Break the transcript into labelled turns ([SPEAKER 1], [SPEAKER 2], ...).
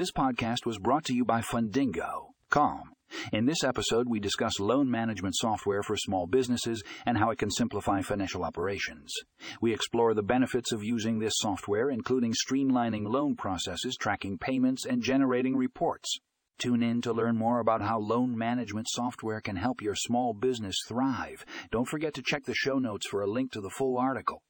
[SPEAKER 1] This podcast was brought to you by Fundingo. Calm. In this episode, we discuss loan management software for small businesses and how it can simplify financial operations. We explore the benefits of using this software, including streamlining loan processes, tracking payments, and generating reports. Tune in to learn more about how loan management software can help your small business thrive. Don't forget to check the show notes for a link to the full article.